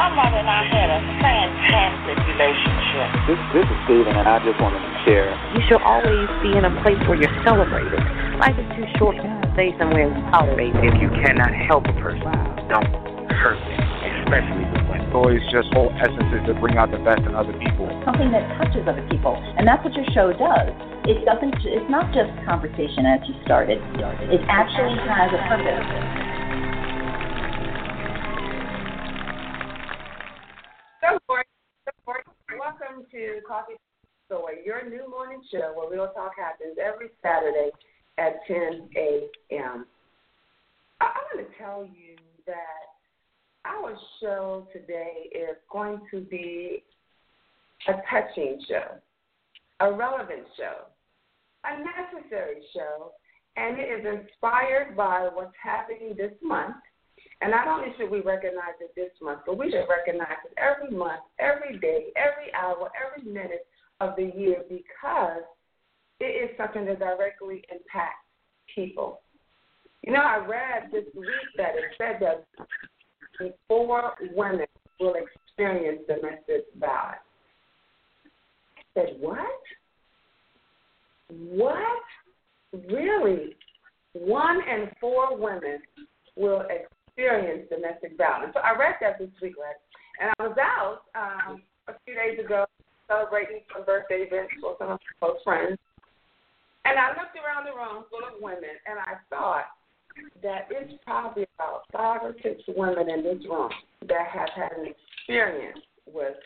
My mother and I had a fantastic relationship. This, this is Steven, and I just wanted to share. You should always be in a place where you're celebrated. Life is too short to stay somewhere and tolerate. If you cannot help a person, don't hurt them, especially with women. Always just whole essence is to bring out the best in other people. Something that touches other people, and that's what your show does. It doesn't. It's not just conversation as you started. It actually has a purpose. Coffee Soy, your new morning show where real talk happens every Saturday at 10 a.m. I, I want to tell you that our show today is going to be a touching show, a relevant show, a necessary show, and it is inspired by what's happening this month and not only should we recognize it this month, but we should recognize it every month, every day, every hour, every minute of the year because it is something that directly impacts people. You know, I read this week that it said that four women will experience domestic violence. I said, what? What? Really? One in four women will experience experience domestic violence. So I read that this week, right? And I was out um, a few days ago celebrating some birthday events for some of my close friends. And I looked around the room full of women, and I thought that it's probably about five or six women in this room that have had an experience with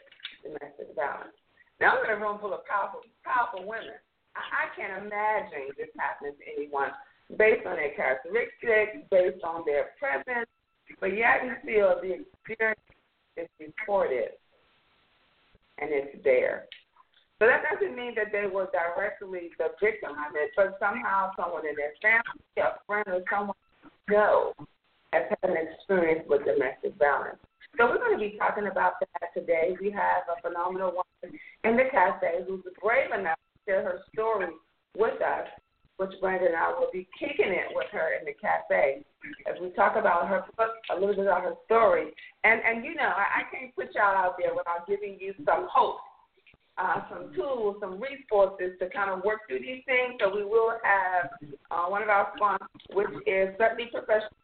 domestic violence. Now, I'm in a room full of powerful, powerful women. I, I can't imagine this happening to anyone based on their characteristics, based on their presence, but yet still, the experience is reported and it's there. So that doesn't mean that they were directly the victim of it, but somehow someone in their family, a friend, or someone they know has had an experience with domestic violence. So we're going to be talking about that today. We have a phenomenal woman in the cafe who's brave enough to share her story with us which Brandon and I will be kicking it with her in the cafe as we talk about her book, a little bit about her story. And and you know, I, I can't put y'all out there without giving you some hope, uh, some tools, some resources to kind of work through these things. So we will have uh, one of our sponsors, which is Certainly Professional,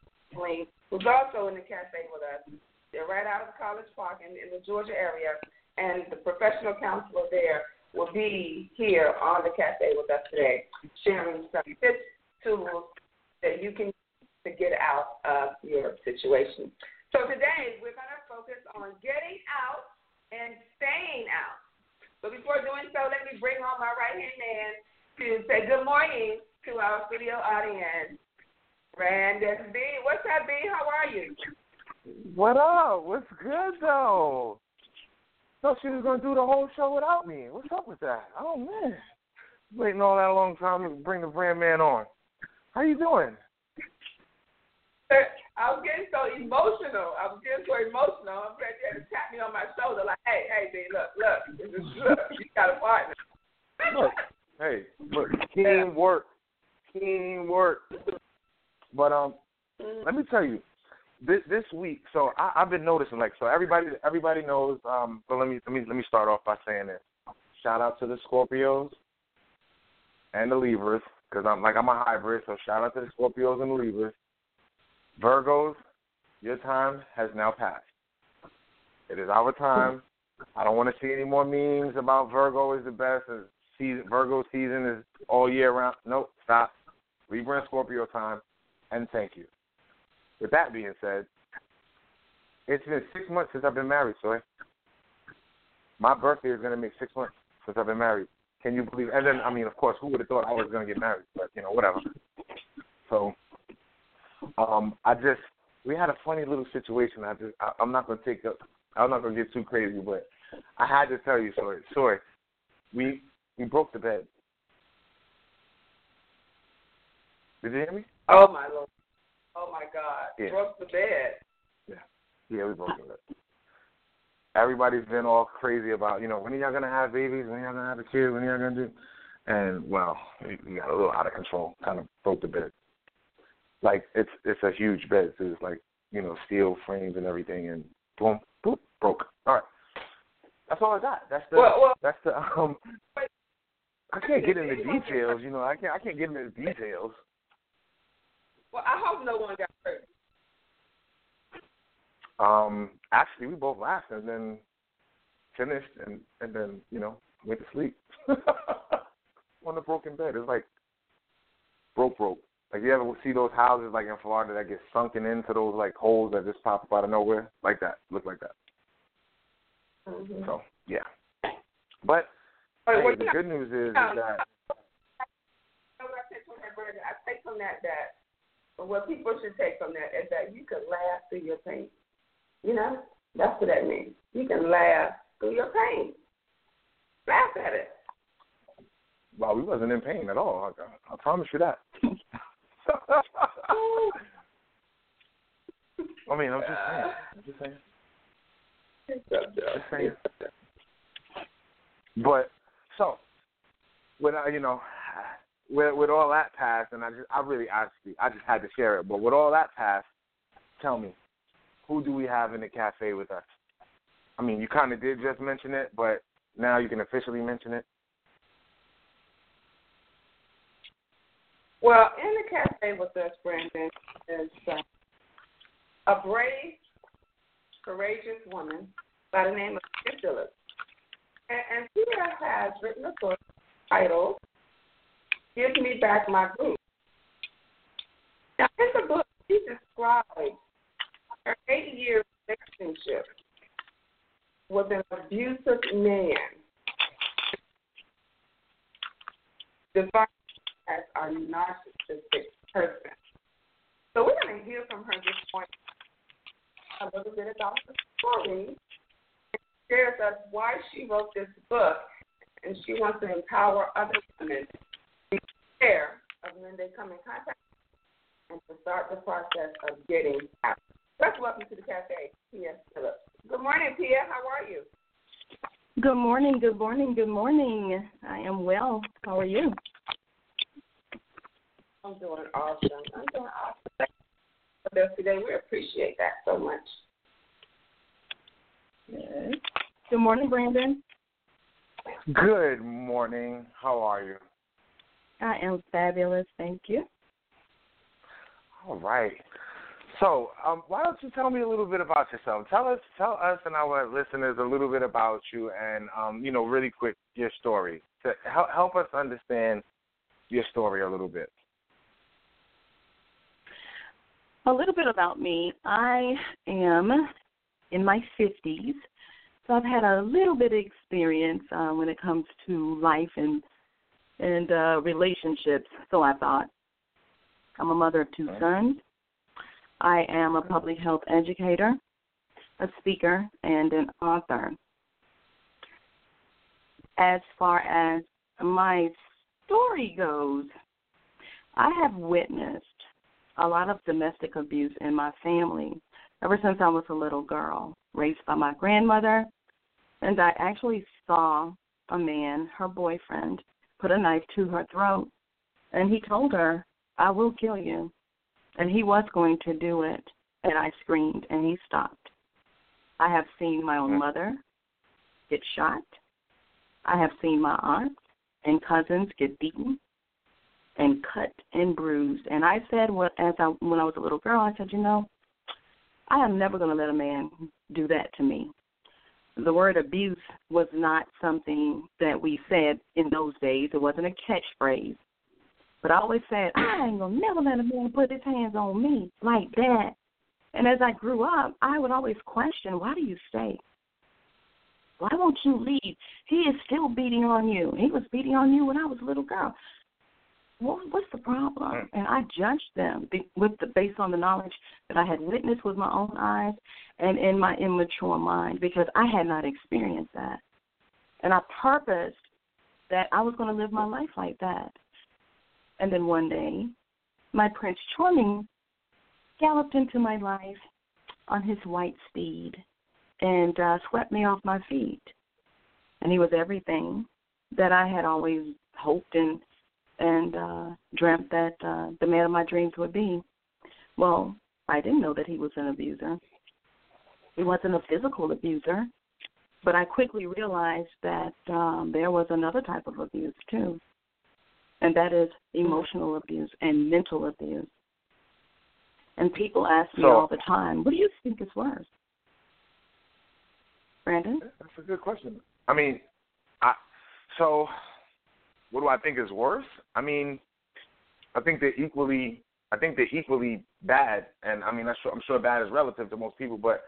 who's also in the cafe with us. They're right out of College Park in, in the Georgia area, and the professional counselor there will be here on the cafe with us today, sharing some tips, tools that you can to get out of your situation. So today we're going to focus on getting out and staying out. But before doing so, let me bring on my right hand man to say good morning to our studio audience. Brandon B. What's up, B? How are you? What up? What's good though? Thought she was gonna do the whole show without me. What's up with that? Oh man, waiting all that long time to bring the brand man on. How you doing? I was getting so emotional. I was getting so emotional. I'm ready to tap me on my shoulder, like, "Hey, hey, B, look, look, look, you got a partner." look, hey, look, teamwork, teamwork. But um, let me tell you, this this week, so I, I've been noticing like so everybody everybody knows. Um, but let me let me let me start off by saying this. Shout out to the Scorpios and the Libras because I'm like I'm a hybrid. So shout out to the Scorpios and the Libras. Virgos, your time has now passed. It is our time. I don't want to see any more memes about Virgo is the best. Season, Virgo season is all year round. Nope, stop. Libra and Scorpio time, and thank you. With that being said, it's been six months since I've been married, so my birthday is to make six months since I've been married. Can you believe? And then, I mean, of course, who would have thought I was to get married? But you know, whatever. So, um, I just we had a funny little situation. I just I, I'm not gonna take up. I'm not gonna get too crazy, but I had to tell you, sorry, sorry. We we broke the bed. Did you hear me? Oh my lord. Oh my God. Yeah. Broke the bed. Yeah, Yeah, we broke the bed. Everybody's been all crazy about, you know, when are y'all gonna have babies? When are y'all gonna have a kid? When are y'all gonna do? And well, we, got a little out of control. Kind of broke the bed. Like it's it's a huge bed. So it's like you know steel frames and everything, and boom, boop, broke. All right, that's all I got. That's the Well, well, that's the um. I can't get into details. You know, I can't I can't get into the details. Well, I hope no one got hurt. Um, actually, we both laughed and then finished and and then you know went to sleep on the broken bed. It's like broke, broke. Like you ever see those houses like in Florida that get sunken into those like holes that just pop up out of nowhere, like that, look like that. Mm-hmm. So yeah, but hey, what the good news is, is that I take from that, Brandon? I take from that that what people should take from that is that you can laugh through your pain. You know, that's what that means. You can laugh through your pain. Laugh at it. well, we wasn't in pain at all. I, I promise you that. I mean, I'm just saying. I'm just saying. Just saying. But so, with uh, you know, with with all that passed, and I just I really actually I just had to share it. But with all that passed, tell me, who do we have in the cafe with us? I mean, you kind of did just mention it, but now you can officially mention it. Well, in the cafe with us, Brandon, is uh, a brave, courageous woman by the name of Phillips. And, and Pia has written a book titled Give Me Back My Boobs. Now, in the book, she describes her eight year relationship with an abusive man. Defined as a narcissistic person. So we're going to hear from her this morning a little bit about the story. Shares us why she wrote this book, and she wants to empower other women to be aware of when they come in contact and to start the process of getting out. Let's welcome to the cafe, Pia Phillips. Good morning, Pia. How are you? Good morning, good morning, good morning. I am well. How are you? I'm doing awesome. I'm doing awesome. Thank you for this today. We appreciate that so much. Yes. Good morning, Brandon. Good morning. How are you? I am fabulous, thank you. All right. So, um, why don't you tell me a little bit about yourself? Tell us, tell us, and our listeners a little bit about you, and um, you know, really quick, your story to help help us understand your story a little bit. A little bit about me. I am in my 50s, so I've had a little bit of experience uh, when it comes to life and and uh, relationships. So I thought. I'm a mother of two sons. I am a public health educator, a speaker, and an author. As far as my story goes, I have witnessed a lot of domestic abuse in my family ever since I was a little girl, raised by my grandmother. And I actually saw a man, her boyfriend, put a knife to her throat. And he told her, I will kill you. And he was going to do it. And I screamed, and he stopped. I have seen my own mm-hmm. mother get shot. I have seen my aunts and cousins get beaten and cut and bruised. And I said, what as I when I was a little girl, I said, you know, I am never going to let a man do that to me. The word abuse was not something that we said in those days. It wasn't a catchphrase. But I always said, I ain't gonna never let a man put his hands on me like that. And as I grew up, I would always question, why do you stay? Why won't you leave? He is still beating on you. He was beating on you when I was a little girl. What, what's the problem? And I judged them with the, based on the knowledge that I had witnessed with my own eyes and in my immature mind because I had not experienced that. And I purposed that I was going to live my life like that. And then one day, my Prince Charming galloped into my life on his white steed and uh, swept me off my feet. And he was everything that I had always hoped and and uh, dreamt that uh, the man of my dreams would be. Well, I didn't know that he was an abuser. He wasn't a physical abuser, but I quickly realized that um, there was another type of abuse too, and that is emotional abuse and mental abuse. And people ask me So- all the time, "What do you think is worse?" Brandon? That's a good question. I mean, I so what do I think is worse? I mean, I think they're equally. I think they're equally bad, and I mean, I'm sure, I'm sure bad is relative to most people, but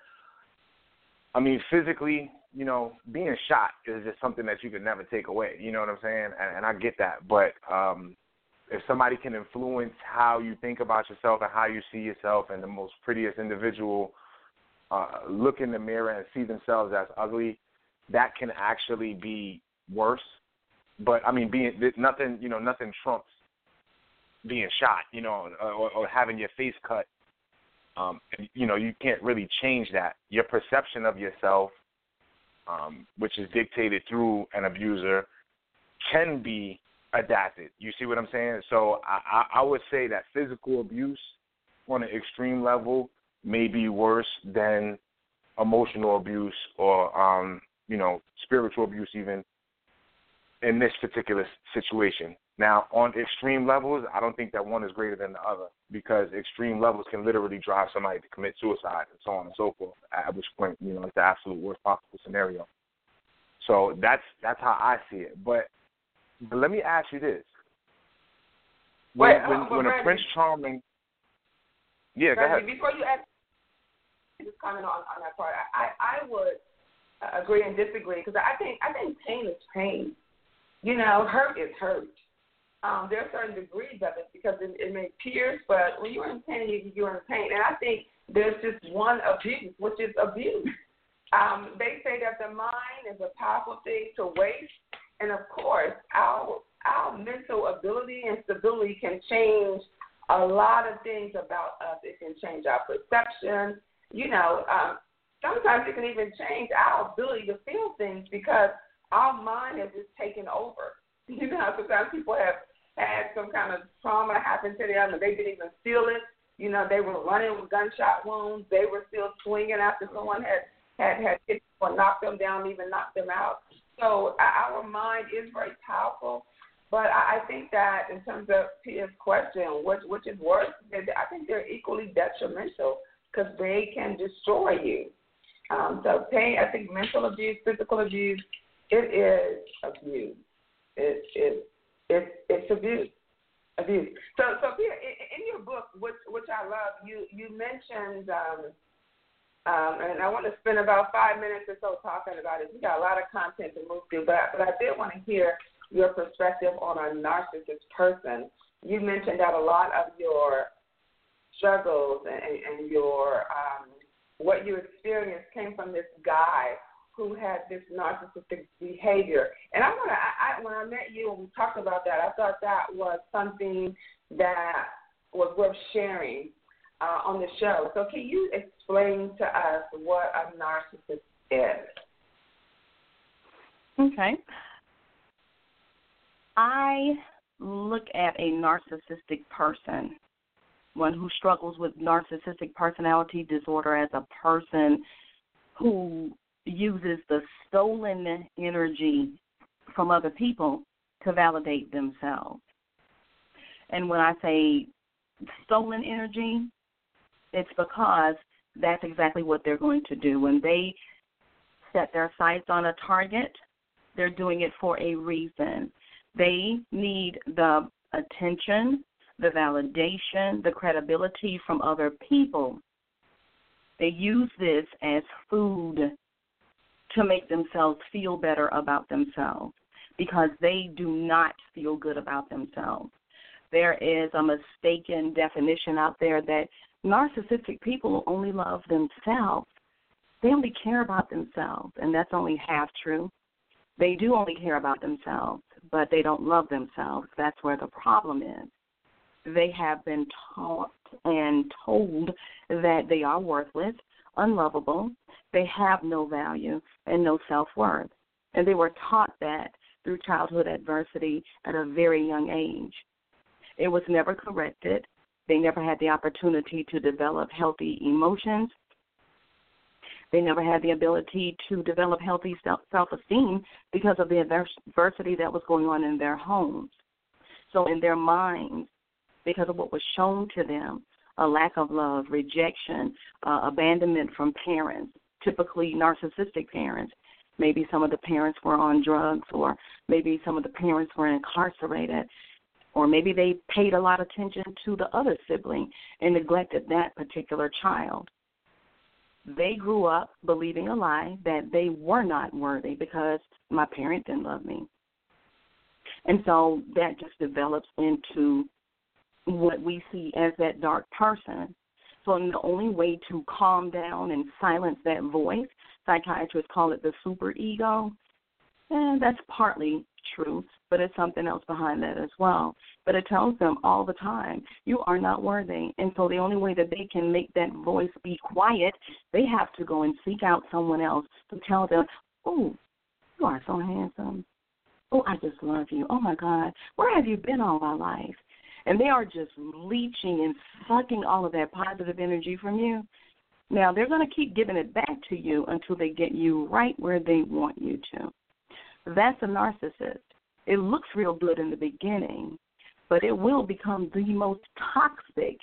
I mean, physically, you know, being shot is just something that you could never take away. You know what I'm saying? And, and I get that, but um, if somebody can influence how you think about yourself and how you see yourself, and the most prettiest individual uh, look in the mirror and see themselves as ugly, that can actually be worse. But I mean, being nothing, you know, nothing trumps being shot, you know, or, or having your face cut. Um, you know, you can't really change that. Your perception of yourself, um, which is dictated through an abuser, can be adapted. You see what I'm saying? So I, I, I would say that physical abuse on an extreme level may be worse than emotional abuse or um, you know spiritual abuse even in this particular situation. Now, on extreme levels, I don't think that one is greater than the other because extreme levels can literally drive somebody to commit suicide and so on and so forth. At which point, you know, it's the absolute worst possible scenario. So that's that's how I see it. But but let me ask you this: when Wait, when, uh, when a Prince Charming, yeah, go Randy, ahead. Before you ask, just comment on, on that part. I I would uh, agree and disagree because I think I think pain is pain. You know, hurt is hurt. Um, there are certain degrees of it because it, it may pierce, but when you're in pain, you, you're in pain. And I think there's just one abuse, which is abuse. Um, they say that the mind is a powerful thing to waste, and of course, our our mental ability and stability can change a lot of things about us. It can change our perception. You know, um, sometimes it can even change our ability to feel things because our mind has just taken over. You know, sometimes people have had some kind of trauma happen to them and they didn't even feel it. You know, they were running with gunshot wounds. They were still swinging after someone had had had hit or knocked them down, even knocked them out. So our mind is very powerful. But I think that in terms of Pia's question, which which is worse, I think they're equally detrimental because they can destroy you. Um, so pain, I think mental abuse, physical abuse, it is abuse. It it it it's abuse. Abuse. So so Pia, in, in your book, which which I love, you you mentioned. Um, um, and I want to spend about five minutes or so talking about it. We got a lot of content to move through, but but I did want to hear your perspective on a narcissist person. You mentioned that a lot of your struggles and, and your um, what you experienced came from this guy who had this narcissistic behavior. And I want to, I, I, when I met you and we talked about that, I thought that was something that was worth sharing uh, on the show. So can you explain to us what a narcissist is? Okay. I look at a narcissistic person, one who struggles with narcissistic personality disorder, as a person who uses the stolen energy from other people to validate themselves. And when I say stolen energy, it's because that's exactly what they're going to do. When they set their sights on a target, they're doing it for a reason. They need the attention, the validation, the credibility from other people. They use this as food to make themselves feel better about themselves because they do not feel good about themselves. there is a mistaken definition out there that narcissistic people only love themselves. They only care about themselves, and that's only half true. They do only care about themselves, but they don't love themselves. That's where the problem is. They have been taught and told that they are worthless, unlovable, they have no value, and no self worth. And they were taught that through childhood adversity at a very young age. It was never corrected. They never had the opportunity to develop healthy emotions. They never had the ability to develop healthy self esteem because of the adversity that was going on in their homes. So, in their minds, because of what was shown to them a lack of love, rejection, uh, abandonment from parents, typically narcissistic parents. Maybe some of the parents were on drugs, or maybe some of the parents were incarcerated, or maybe they paid a lot of attention to the other sibling and neglected that particular child. They grew up believing a lie that they were not worthy because my parent didn't love me. And so that just develops into what we see as that dark person. So the only way to calm down and silence that voice, psychiatrists call it the super ego, and that's partly true, but it's something else behind that as well. But it tells them all the time, you are not worthy. And so the only way that they can make that voice be quiet, they have to go and seek out someone else to tell them, oh, you are so handsome. Oh, I just love you. Oh my God, where have you been all my life? And they are just leeching and sucking all of that positive energy from you. Now, they're going to keep giving it back to you until they get you right where they want you to. That's a narcissist. It looks real good in the beginning, but it will become the most toxic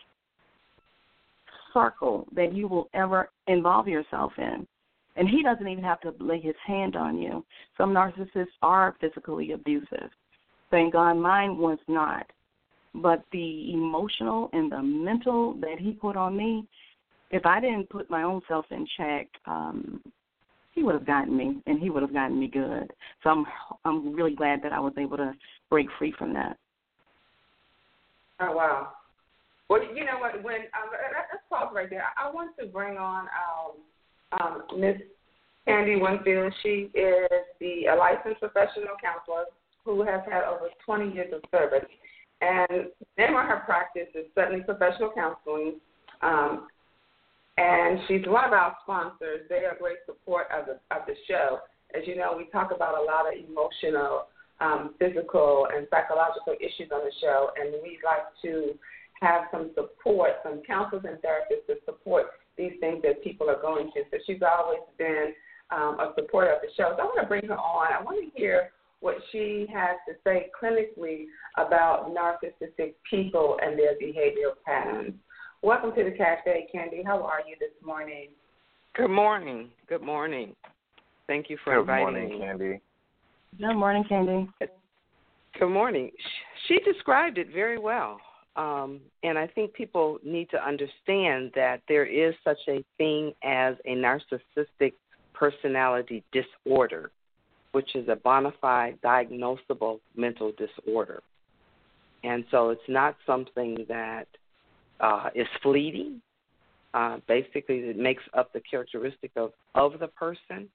circle that you will ever involve yourself in. And he doesn't even have to lay his hand on you. Some narcissists are physically abusive. Thank God mine was not. But the emotional and the mental that he put on me, if I didn't put my own self in check, um, he would have gotten me, and he would have gotten me good. So I'm I'm really glad that I was able to break free from that. Oh wow. Well, you know what? When um, let's pause right there. I want to bring on um, um, Miss Candy Winfield. She is the a licensed professional counselor who has had over 20 years of service and the name her practice is Suddenly Professional Counseling. Um, and she's one of our sponsors. They are great support of the of the show. As you know, we talk about a lot of emotional, um, physical, and psychological issues on the show, and we'd like to have some support, some counselors and therapists to support these things that people are going through. So she's always been um, a supporter of the show. So I want to bring her on. I want to hear what she has to say clinically about narcissistic people and their behavioral patterns. Welcome to the cafe, Candy. How are you this morning? Good morning. Good morning. Thank you for Good inviting morning, me. Candy. Good morning, Candy. Good morning. She described it very well. Um, and I think people need to understand that there is such a thing as a narcissistic personality disorder which is a bona fide diagnosable mental disorder. And so it's not something that uh, is fleeting. Uh, basically, it makes up the characteristic of, of the person,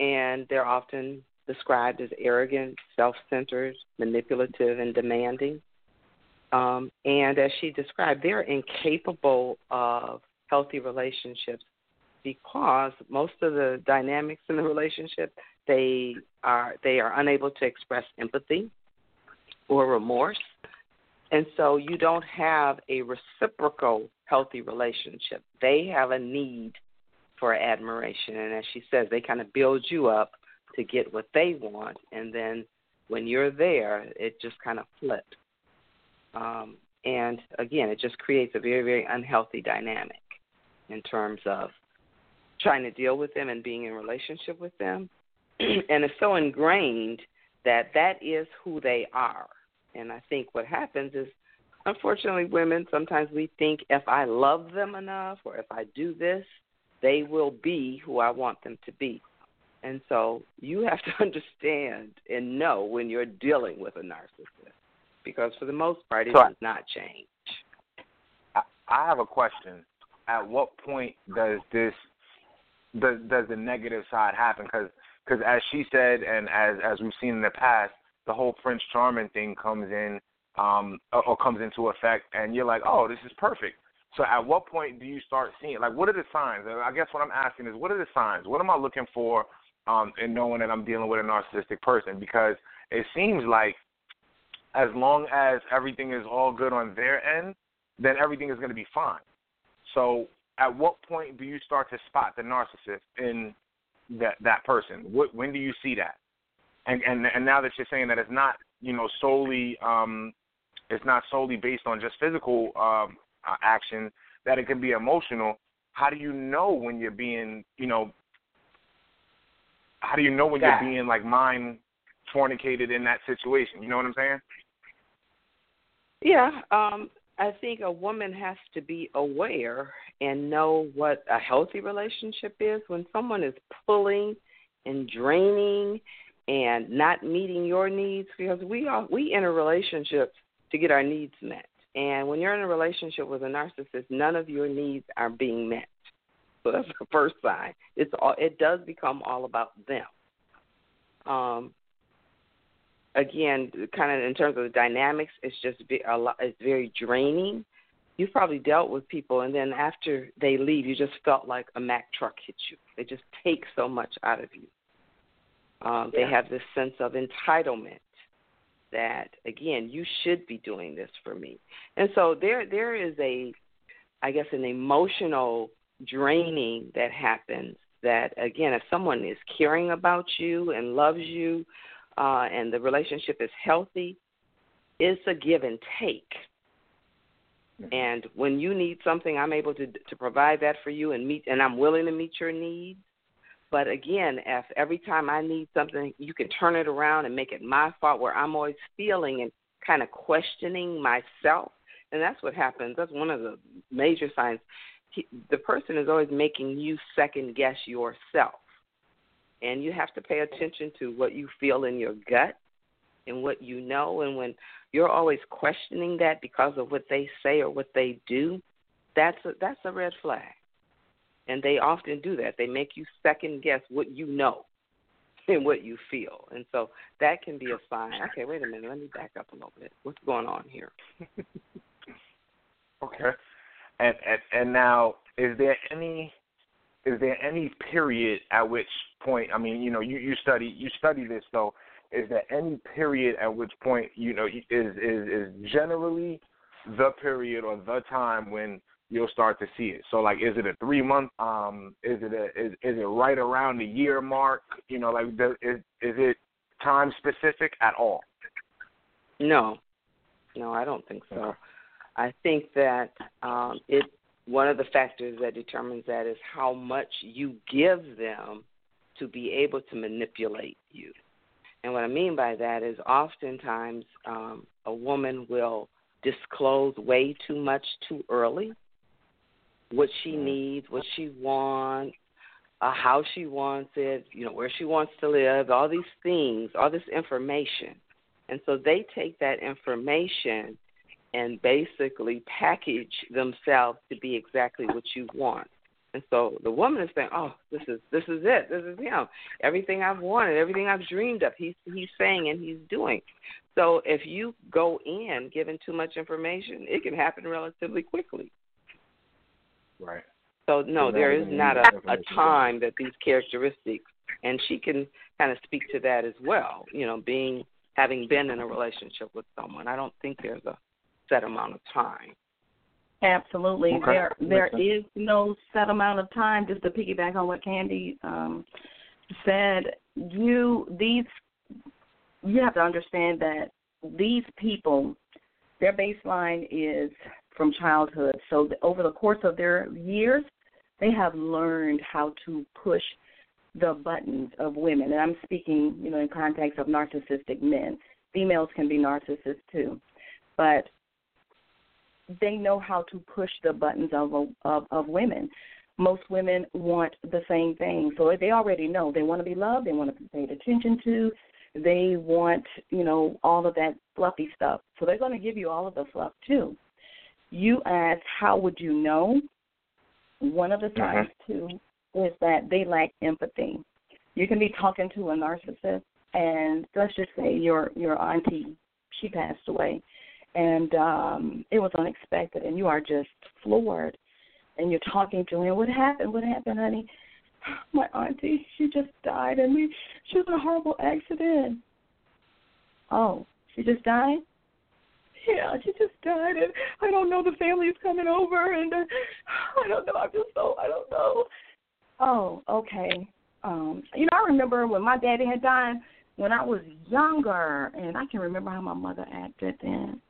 and they're often described as arrogant, self centered, manipulative, and demanding. Um, and as she described, they're incapable of healthy relationships because most of the dynamics in the relationship they are they are unable to express empathy or remorse. And so you don't have a reciprocal healthy relationship. They have a need for admiration. And as she says, they kind of build you up to get what they want. And then when you're there, it just kind of flips. Um, and again, it just creates a very, very unhealthy dynamic in terms of trying to deal with them and being in relationship with them and it's so ingrained that that is who they are. And I think what happens is, unfortunately, women sometimes we think if I love them enough or if I do this, they will be who I want them to be. And so you have to understand and know when you're dealing with a narcissist because for the most part it So- does not change. I, I have a question. At what point does this does does the negative side happen? Because because as she said, and as as we've seen in the past, the whole Prince Charming thing comes in um or, or comes into effect, and you're like, oh, this is perfect. So at what point do you start seeing like what are the signs? I guess what I'm asking is what are the signs? What am I looking for um in knowing that I'm dealing with a narcissistic person? Because it seems like as long as everything is all good on their end, then everything is going to be fine. So, at what point do you start to spot the narcissist in that that person? What, when do you see that? And and and now that you're saying that it's not you know solely um, it's not solely based on just physical um, uh, action, that it can be emotional. How do you know when you're being you know? How do you know when Yeah. you're being like mind fornicated in that situation? You know what I'm saying? Yeah, um, I think a woman has to be aware and know what a healthy relationship is. When someone is pulling and draining and not meeting your needs, because we are we enter relationships to get our needs met. And when you're in a relationship with a narcissist, none of your needs are being met. So that's the first sign. It's all it does become all about them. Um, again, kind of in terms of the dynamics, it's just a lot. It's very draining. You've probably dealt with people, and then after they leave, you just felt like a Mack truck hit you. They just take so much out of you. Um, They Yeah. have this sense of entitlement that, again, you should be doing this for me, and so there there is a, I guess, an emotional draining that happens. That again, if someone is caring about you and loves you, uh, and the relationship is healthy, it's a give and take. And when you need something, I'm able to to provide that for you and meet, and I'm willing to meet your needs. But again, if every time I need something, you can turn it around and make it my fault, where I'm always feeling and kind of questioning myself, and that's what happens. That's one of the major signs. He, the person is always making you second guess yourself and you have to pay attention to what you feel in your gut and what you know. And when you're always questioning that because of what they say or what they do that's a that's a red flag. And they often do that. They make you second guess what you know and what you feel. And so that can be a sign. Okay wait a minute. Let me back up a little bit. What's going on here? Okay. And and and now, is there any is there any period at which point? I mean, you know, you you study you study this though. Is there any period at which point you know is is is generally the period or the time when you'll start to see it? So like, is it a three month? Um, is it a is is it right around the year mark? You know, like does, is is it time specific at all? No, no, I don't think so. I think that um, it one of the factors that determines that is how much you give them to be able to manipulate you. And what I mean by that is oftentimes um, a woman will disclose way too much too early what she needs, what she wants, uh, how she wants it, you know, where she wants to live, all these things, all this information. And so they take that information and basically package themselves to be exactly what you want. And so the woman is saying, "Oh, this is this is it. This is him. Everything I've wanted, everything I've dreamed of, he's he's saying and he's doing." So if you go in giving too much information, it can happen relatively quickly. Right. So no, there is not a, a time that these characteristics, and she can kind of speak to that as well. You know, being having been in a relationship with someone, I don't think there's a set amount of time. Absolutely. Okay. There there Makes is no set amount of time. Just to piggyback on what Candy um, said, you these you have to understand that these people, their baseline is from childhood. So th- over the course of their years, they have learned how to push the buttons of women. And I'm speaking, you know, in context of narcissistic men. Females can be narcissists too, but they know how to push the buttons of of, of women. Most women want the same thing, so they already know they want to be loved, they want to be paid attention to, they want, you know, all of that fluffy stuff. So they're going to give you all of the fluff too. You ask, how would you know? One of the mm-hmm. signs too is that they lack empathy. You can be talking to a narcissist, and let's just say your your auntie, she passed away, and um it was unexpected, and you are just floored, and you're talking to him. What happened? What happened, honey? My auntie, she just died, and we she was in a horrible accident. Oh, she just died. Yeah, she just died, and I don't know. The family's coming over, and uh, I don't know. I'm just so I don't know. Oh, okay. Um, you know, I remember when my daddy had died when I was younger, and I can remember how my mother acted then.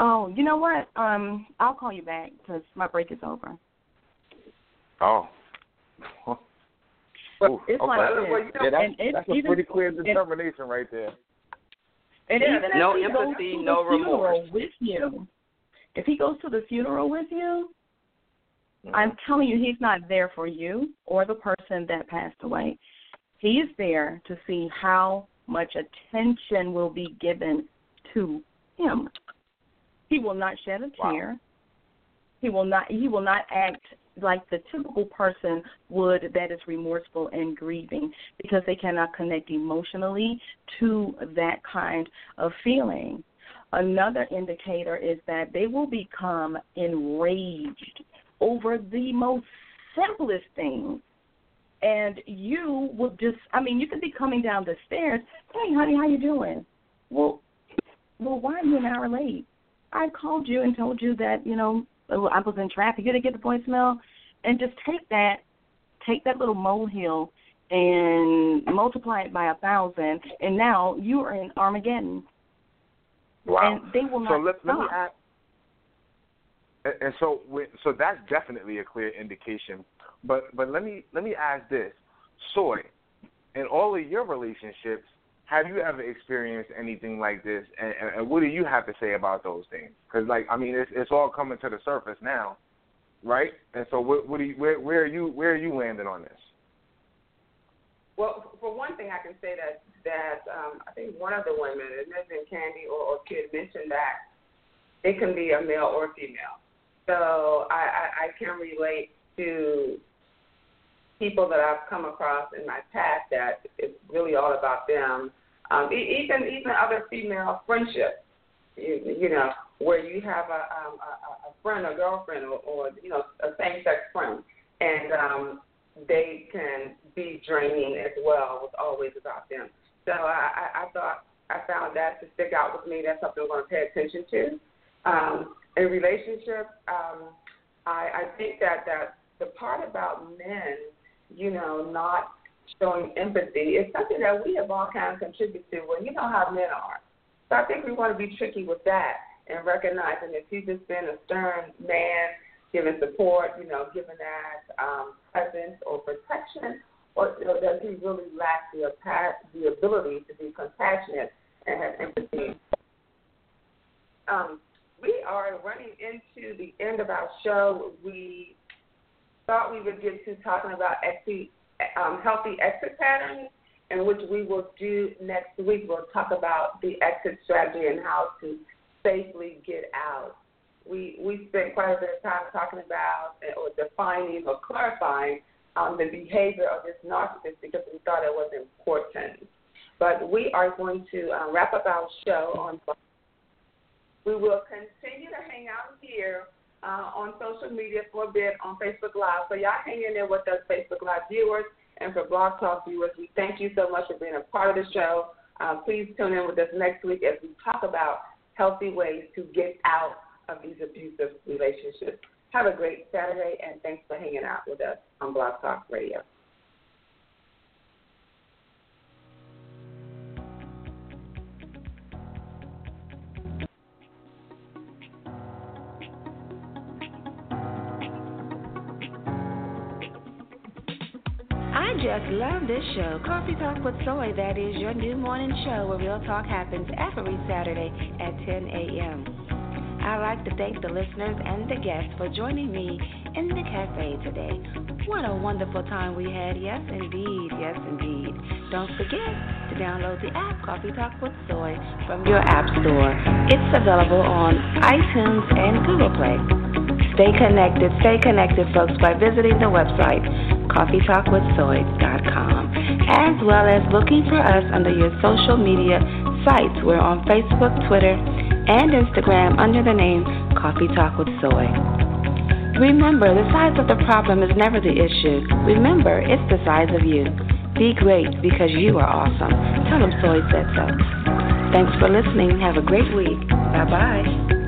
Oh, you know what? Um, I'll call you back because my break is over. Oh. Well, it's okay. like this. Well, you know, yeah, that's, and it, that's a even, pretty clear determination right there. And Yeah, even no if he empathy, goes to no the funeral remorse. with you, if he goes to the funeral with you, Mm-hmm. I'm telling you, he's not there for you or the person that passed away. He is there to see how much attention will be given to him. He will not shed a Wow. tear. He will not. He will not act like the typical person would that is remorseful and grieving because they cannot connect emotionally to that kind of feeling. Another indicator is that they will become enraged over the most simplest things. And you will just I mean, you could be coming down the stairs, Hey honey, how you doing? Well well why are you an hour late? I called you and told you that, you know, I was in traffic. You didn't get the voicemail and just take that take that little molehill and multiply it by a thousand and now you are in Armageddon. Wow. And they will so not let, let me stop. ask. And, and so, so that's definitely a clear indication. But but let me let me ask this, Soy, in all of your relationships, have you ever experienced anything like this? And, and, and what do you have to say about those things? Because like I mean, it's it's all coming to the surface now, right? And so, what, what do you, where where are you where are you landing on this? Well, for one thing, I can say that that um, I think one of the women, it may been Candy or, or Kid, mentioned that it can be a male or female. So I, I, I can relate to people that I've come across in my past that it's really all about them. Um, even even other female friendships, you, you know, where you have a, um, a, a friend or girlfriend or, or you know a same sex friend, and um, they can be draining as well. It's always about them. So I, I, I thought I found that to stick out with me. That's something I'm going to pay attention to. Um, in relationships, um, I, I think that that the part about men, you know, not showing empathy is something that we have all kind of contributed to. Well, you know how men are. So I think we want to be tricky with that and recognizing if he's just been a stern man, giving support, you know, giving that um, presence or protection, or, or does he really lack the the ability to be compassionate and have empathy? Um, we are running into the end of our show. We thought we would get to talking about exit, um, healthy exit patterns, and which we will do next week. We'll talk about the exit strategy and how to safely get out. We we spent quite a bit of time talking about or defining or clarifying um, the behavior of this narcissist because we thought it was important. But we are going to uh, wrap up our show on. We will continue to hang out here uh, on social media for a bit on Facebook Live. So y'all hang in there with us, Facebook Live viewers, and for Blog Talk viewers. We thank you so much for being a part of the show. Uh, please tune in with us next week as we talk about healthy ways to get out of these abusive relationships. Have a great Saturday, and thanks for hanging out with us on Blog Talk Radio. Just love this show, Coffee Talk with Soy. That is your new morning show where real talk happens every Saturday at 10 a.m. I'd like to thank the listeners and the guests for joining me in the cafe today. What a wonderful time we had. Yes, indeed. Yes, indeed. Don't forget to download the app Coffee Talk with Soy from your app store. It's available on iTunes and Google Play. Stay connected, stay connected, folks, by visiting the website coffeetalkwithsoy.com, as well as looking for us under your social media sites. We're on Facebook, Twitter, and Instagram under the name Coffee Talk with Soy. Remember, the size of the problem is never the issue. Remember, it's the size of you. Be great because you are awesome. Tell them Soy said so. Thanks for listening. Have a great week. Bye bye.